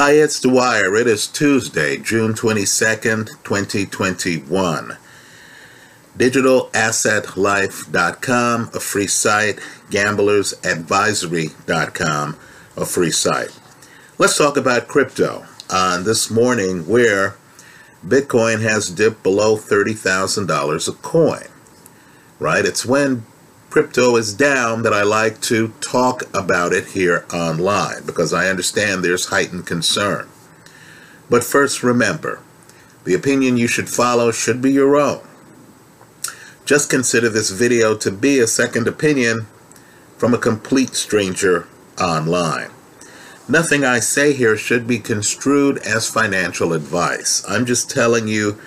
Hi, it's Dwyer. It is Tuesday, June 22nd, 2021. DigitalAssetLife.com, a free site. GamblersAdvisory.com, a free site. Let's talk about crypto. On this morning, where Bitcoin has dipped below $30,000 a coin, right? It's when crypto is down that I like to talk about it here online because I understand there's heightened concern. But first, remember the opinion you should follow should be your own. Just consider this video to be a second opinion from a complete stranger online. Nothing I say here should be construed as financial advice. I'm just telling you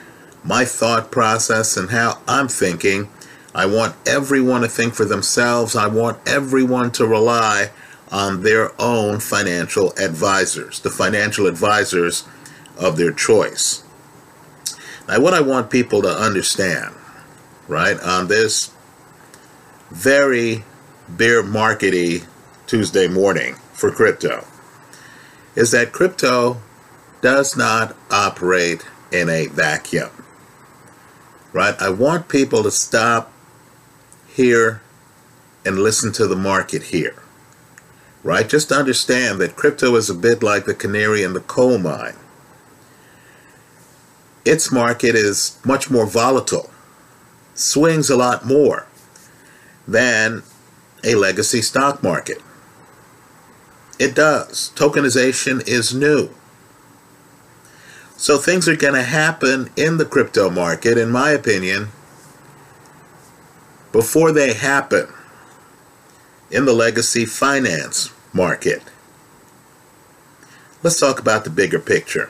my thought process and how I'm thinking I want everyone to think for themselves. I want everyone to rely on their own financial advisors, the financial advisors of their choice. Now, what I want people to understand, right, on this very bear markety Tuesday morning for crypto, is that crypto does not operate in a vacuum. Right? I want people to stop here and listen to the market here. Right? Just understand that crypto is a bit like the canary in the coal mine. Its market is much more volatile, swings a lot more than a legacy stock market. It does. Tokenization is new. So things are going to happen in the crypto market, in my opinion, before they happen in the legacy finance market. Let's talk about the bigger picture.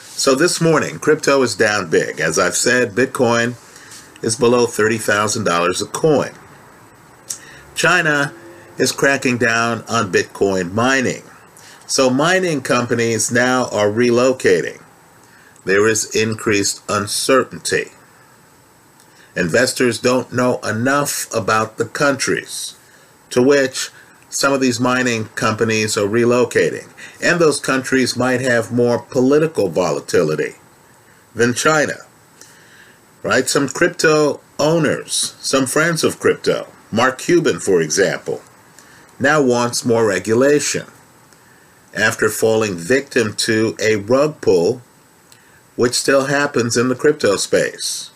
So this morning, crypto is down big. As I've said, Bitcoin is below $30,000 a coin. China is cracking down on Bitcoin mining. So mining companies now are relocating. There is increased uncertainty. Investors don't know enough about the countries to which some of these mining companies are relocating. And those countries might have more political volatility than China. Right? Some crypto owners, some friends of crypto, Mark Cuban, for example, now wants more regulation after falling victim to a rug pull, which still happens in the crypto space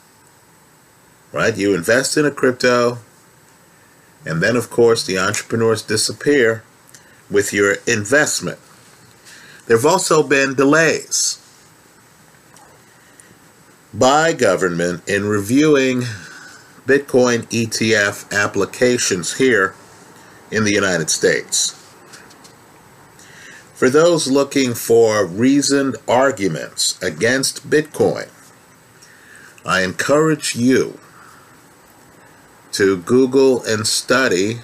right? You invest in a crypto, and then, of course, the entrepreneurs disappear with your investment. There have also been delays by government in reviewing Bitcoin ETF applications here in the United States. For those looking for reasoned arguments against Bitcoin, I encourage you to Google and study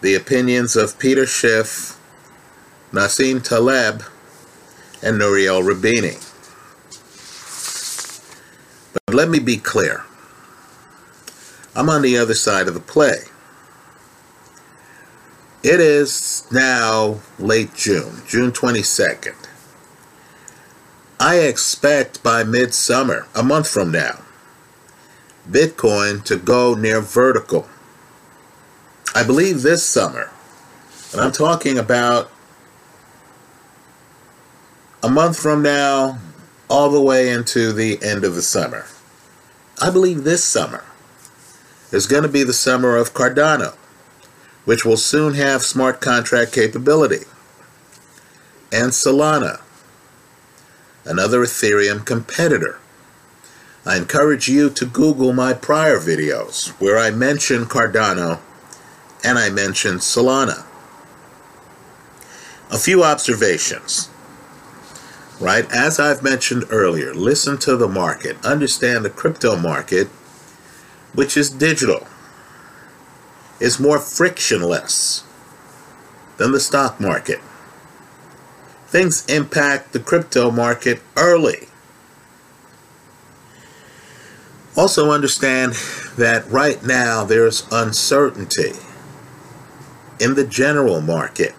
the opinions of Peter Schiff, Nassim Taleb, and Nouriel Roubini. But let me be clear. I'm on the other side of the play. It is now late June, June 22nd. I expect by midsummer, a month from now, Bitcoin to go near vertical. I believe this summer, and I'm talking about a month from now, all the way into the end of the summer. I believe this summer is going to be the summer of Cardano, which will soon have smart contract capability, and Solana, another Ethereum competitor. I encourage you to Google my prior videos where I mention Cardano and I mention Solana. A few observations. Right, as I've mentioned earlier, listen to the market, understand the crypto market, which is digital, is more frictionless than the stock market. Things impact the crypto market early Also, understand that right now there's uncertainty in the general market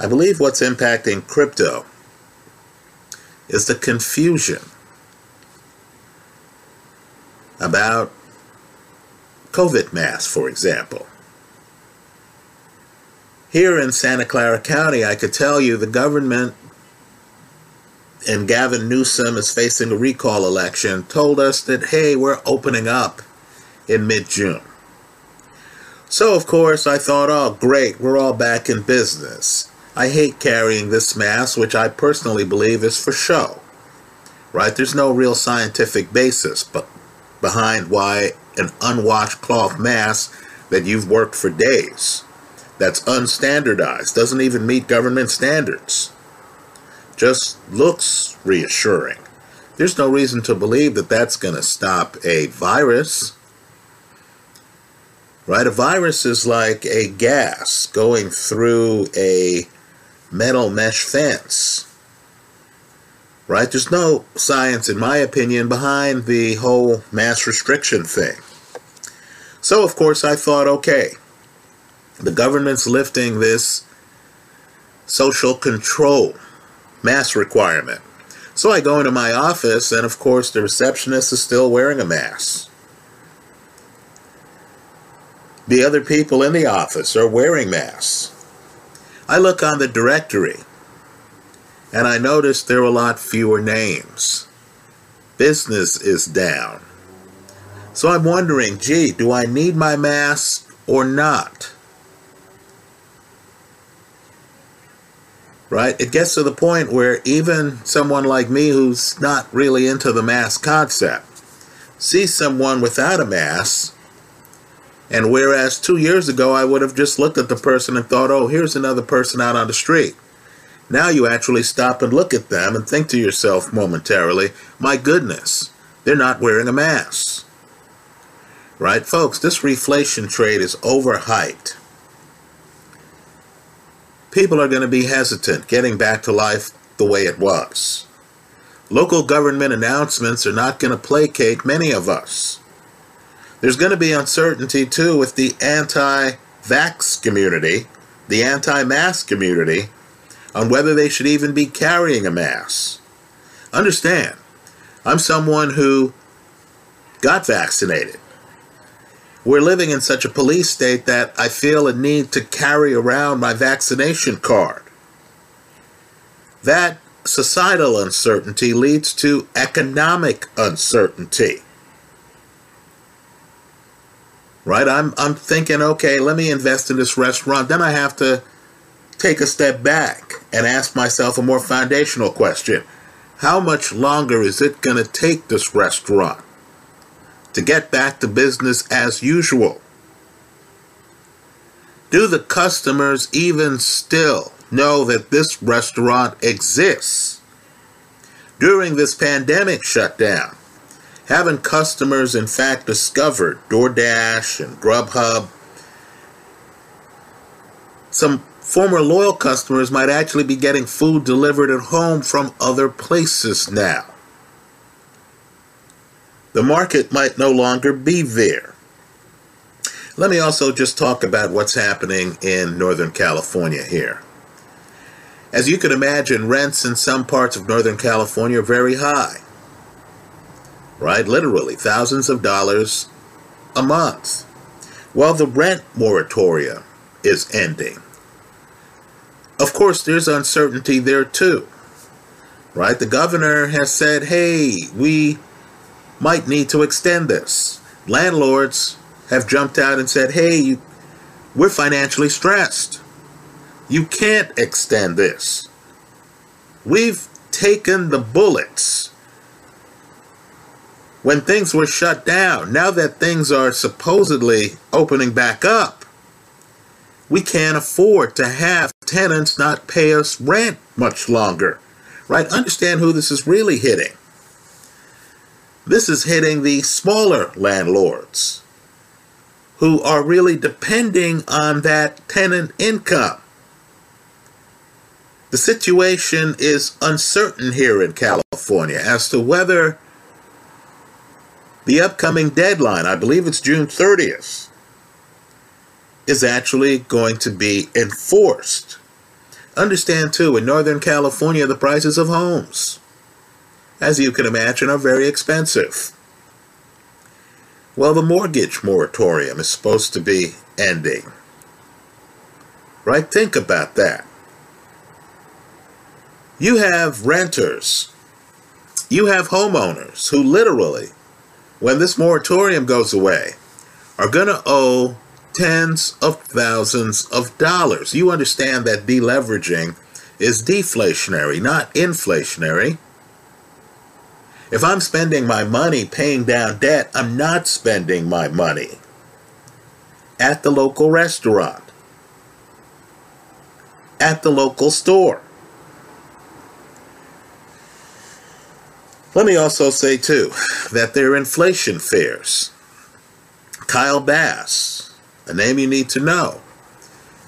I believe what's impacting crypto is the confusion about COVID masks, for example. Here in Santa Clara County, I could tell you the government and Gavin Newsom is facing a recall election told us that, hey, we're opening up in mid June. So, of course, I thought, oh, great, we're all back in business. I hate carrying this mask, which I personally believe is for show. Right? There's no real scientific basis but behind why an unwashed cloth mask that you've worked for days, that's unstandardized, doesn't even meet government standards, just looks reassuring. There's no reason to believe that that's going to stop a virus right? A virus is like a gas going through a metal mesh fence, right? There's no science, in my opinion, behind the whole mass restriction thing. So, of course, I thought, okay, the government's lifting this social control mask requirement. So I go into my office, and of course, the receptionist is still wearing a mask. The other people in the office are wearing masks. I look on the directory and I notice there are a lot fewer names. Business is down. So I'm wondering, gee, do I need my mask or not? Right? It gets to the point where even someone like me who's not really into the mask concept sees someone without a mask and whereas two years ago I would have just looked at the person and thought, oh, here's another person out on the street. Now you actually stop and look at them and think to yourself momentarily, my goodness, they're not wearing a mask. Right, folks, this reflation trade is overhyped. People are going to be hesitant getting back to life the way it was. Local government announcements are not going to placate many of us. There's going to be uncertainty too with the anti vax community, the anti mask community, on whether they should even be carrying a mask. Understand, I'm someone who got vaccinated. We're living in such a police state that I feel a need to carry around my vaccination card. That societal uncertainty leads to economic uncertainty right? I'm I'm thinking, okay, let me invest in this restaurant. Then I have to take a step back and ask myself a more foundational question. How much longer is it going to take this restaurant to get back to business as usual? Do the customers even still know that this restaurant exists? During this pandemic shutdown, haven't customers, in fact, discovered DoorDash and Grubhub? Some former loyal customers might actually be getting food delivered at home from other places now. The market might no longer be there. Let me also just talk about what's happening in Northern California here. As you can imagine, rents in some parts of Northern California are very high right? Literally, thousands of dollars a month. Well, the rent moratorium is ending. Of course, there's uncertainty there too, right? The governor has said, hey, we might need to extend this. Landlords have jumped out and said, hey, we're financially stressed. You can't extend this. We've taken the bullets when things were shut down. Now that things are supposedly opening back up, we can't afford to have tenants not pay us rent much longer. Right? Understand who this is really hitting. This is hitting the smaller landlords who are really depending on that tenant income. The situation is uncertain here in California as to whether the upcoming deadline, I believe it's June 30th, is actually going to be enforced. Understand too, in Northern California, the prices of homes, as you can imagine, are very expensive. Well, the mortgage moratorium is supposed to be ending. Right? Think about that. You have renters, you have homeowners who literally, when this moratorium goes away, are going to owe tens of thousands of dollars. You understand that deleveraging is deflationary, not inflationary. If I'm spending my money paying down debt, I'm not spending my money at the local restaurant, at the local store. Let me also say, too, that there are inflation fears. Kyle Bass, a name you need to know,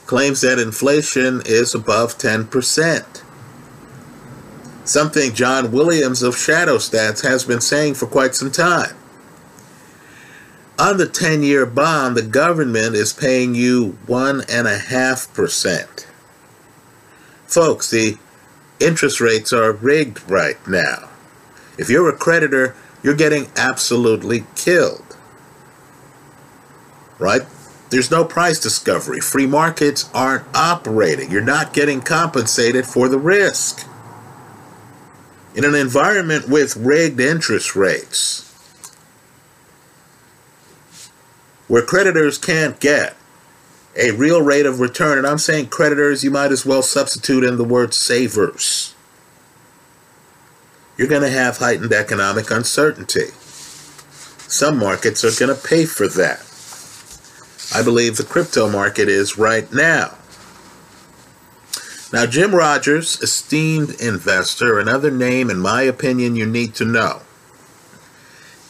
claims that inflation is above 10%. Something John Williams of Shadow Stats has been saying for quite some time. On the 10 year bond, the government is paying you 1.5%. Folks, the interest rates are rigged right now. If you're a creditor, you're getting absolutely killed. Right? There's no price discovery. Free markets aren't operating. You're not getting compensated for the risk. In an environment with rigged interest rates, where creditors can't get a real rate of return, and I'm saying creditors, you might as well substitute in the word savers you're going to have heightened economic uncertainty. Some markets are going to pay for that. I believe the crypto market is right now. Now, Jim Rogers, esteemed investor, another name in my opinion you need to know,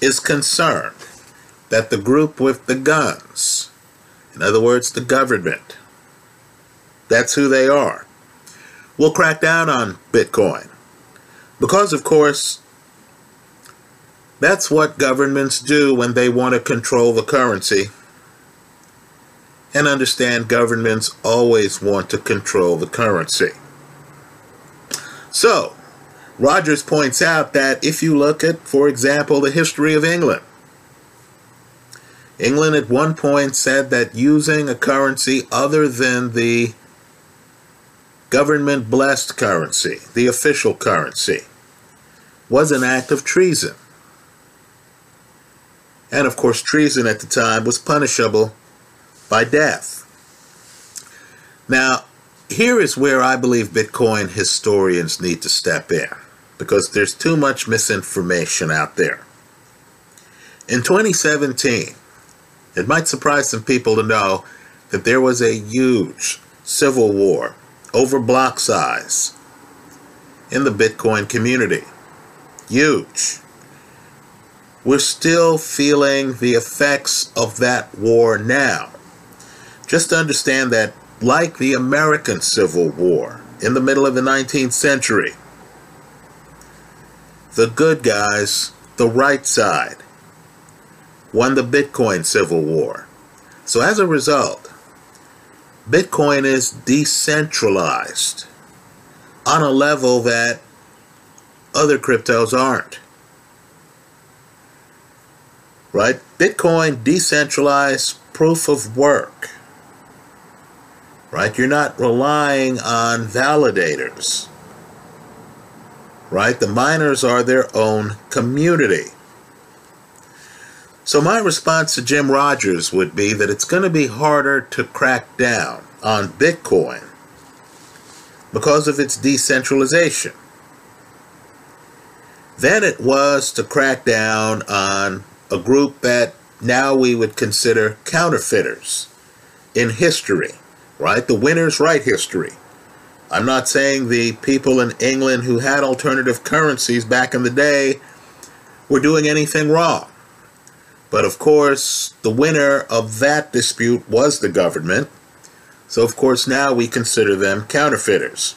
is concerned that the group with the guns, in other words, the government, that's who they are, will crack down on Bitcoin because, of course, that's what governments do when they want to control the currency. And understand governments always want to control the currency. So, Rogers points out that if you look at, for example, the history of England, England at one point said that using a currency other than the government blessed currency, the official currency, was an act of treason. And of course, treason at the time was punishable by death. Now, here is where I believe Bitcoin historians need to step in because there's too much misinformation out there. In 2017, it might surprise some people to know that there was a huge civil war over block size in the Bitcoin community. Huge. We're still feeling the effects of that war now. Just to understand that, like the American Civil War in the middle of the 19th century, the good guys, the right side, won the Bitcoin Civil War. So as a result, Bitcoin is decentralized on a level that other cryptos aren't. Right? Bitcoin, decentralized proof of work. Right? You're not relying on validators. Right? The miners are their own community. So, my response to Jim Rogers would be that it's going to be harder to crack down on Bitcoin because of its decentralization than it was to crack down on a group that now we would consider counterfeiters in history, right? The winners write history. I'm not saying the people in England who had alternative currencies back in the day were doing anything wrong. But of course, the winner of that dispute was the government. So, of course, now we consider them counterfeiters.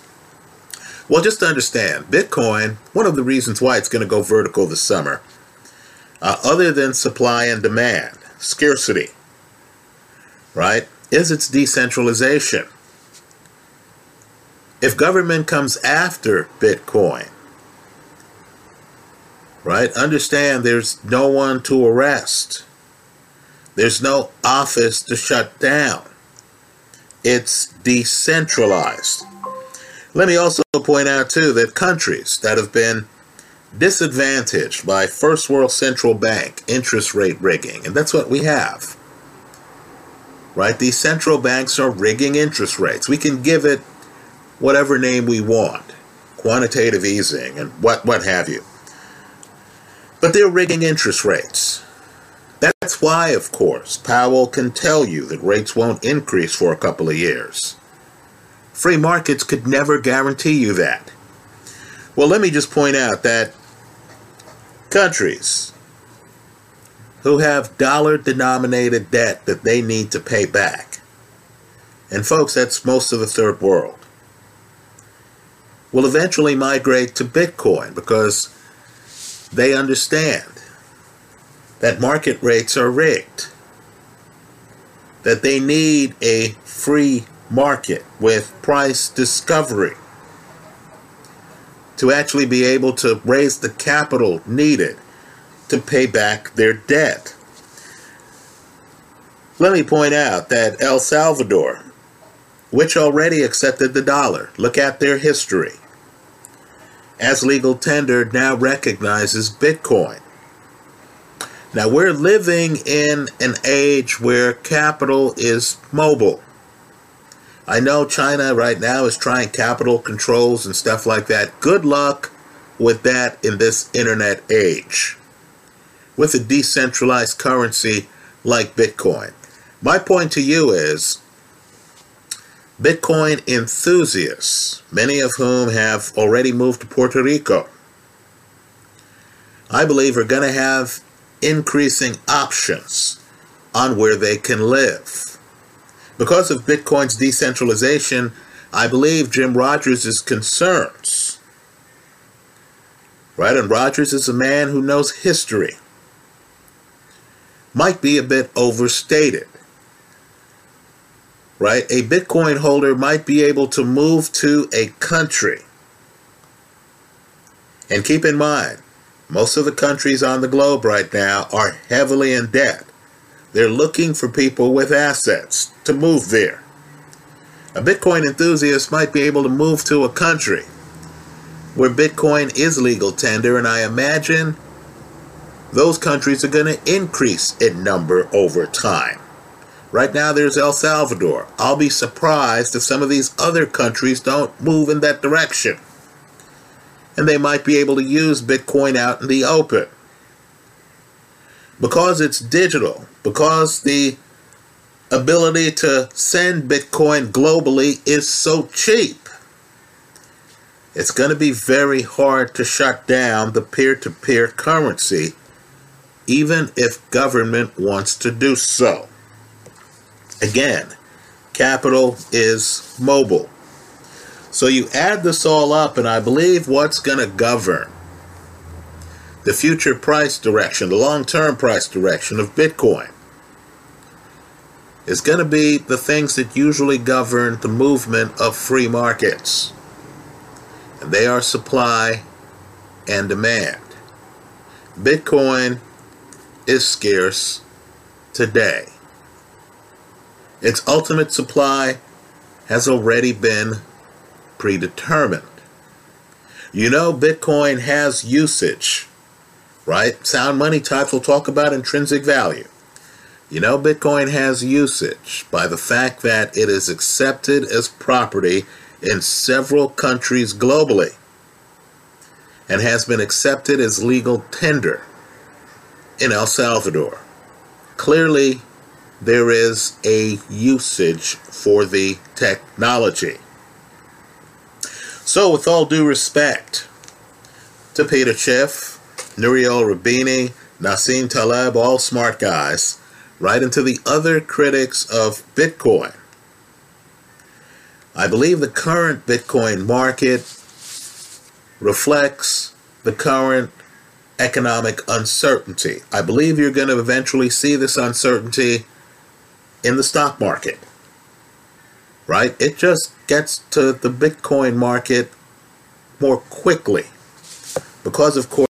Well, just to understand, Bitcoin, one of the reasons why it's going to go vertical this summer, uh, other than supply and demand, scarcity, right, is its decentralization. If government comes after Bitcoin, right, understand there's no one to arrest. There's no office to shut down. It's decentralized. Let me also point out, too, that countries that have been disadvantaged by first world central bank interest rate rigging, and that's what we have. Right? These central banks are rigging interest rates. We can give it whatever name we want quantitative easing and what, what have you. But they're rigging interest rates. That's why, of course, Powell can tell you that rates won't increase for a couple of years. Free markets could never guarantee you that. Well, let me just point out that countries who have dollar denominated debt that they need to pay back, and folks, that's most of the third world, will eventually migrate to Bitcoin because they understand that market rates are rigged, that they need a free market with price discovery to actually be able to raise the capital needed to pay back their debt. Let me point out that El Salvador, which already accepted the dollar, look at their history, as legal tender now recognizes Bitcoin. Now we're living in an age where capital is mobile. I know China right now is trying capital controls and stuff like that. Good luck with that in this internet age. With a decentralized currency like Bitcoin. My point to you is Bitcoin enthusiasts, many of whom have already moved to Puerto Rico, I believe are going to have increasing options on where they can live. Because of Bitcoin's decentralization, I believe Jim Rogers' concerns, right? And Rogers is a man who knows history, might be a bit overstated, right? A Bitcoin holder might be able to move to a country. And keep in mind, most of the countries on the globe right now are heavily in debt. They're looking for people with assets to move there. A Bitcoin enthusiast might be able to move to a country where Bitcoin is legal tender, and I imagine those countries are going to increase in number over time. Right now, there's El Salvador. I'll be surprised if some of these other countries don't move in that direction and they might be able to use Bitcoin out in the open. Because it's digital, because the ability to send Bitcoin globally is so cheap, it's going to be very hard to shut down the peer to peer currency, even if government wants to do so. Again, capital is mobile. So you add this all up, and I believe what's going to govern the future price direction, the long term price direction of Bitcoin, is going to be the things that usually govern the movement of free markets. And they are supply and demand. Bitcoin is scarce today. Its ultimate supply has already been predetermined. You know, Bitcoin has usage, right? Sound money types will talk about intrinsic value. You know, Bitcoin has usage by the fact that it is accepted as property in several countries globally and has been accepted as legal tender in El Salvador. Clearly, there is a usage for the technology. So, with all due respect to Peter Schiff, Nouriel Roubini, Nassim Taleb, all smart guys, right into the other critics of Bitcoin. I believe the current Bitcoin market reflects the current economic uncertainty. I believe you're going to eventually see this uncertainty in the stock market. right? It just gets to the Bitcoin market more quickly because, of course,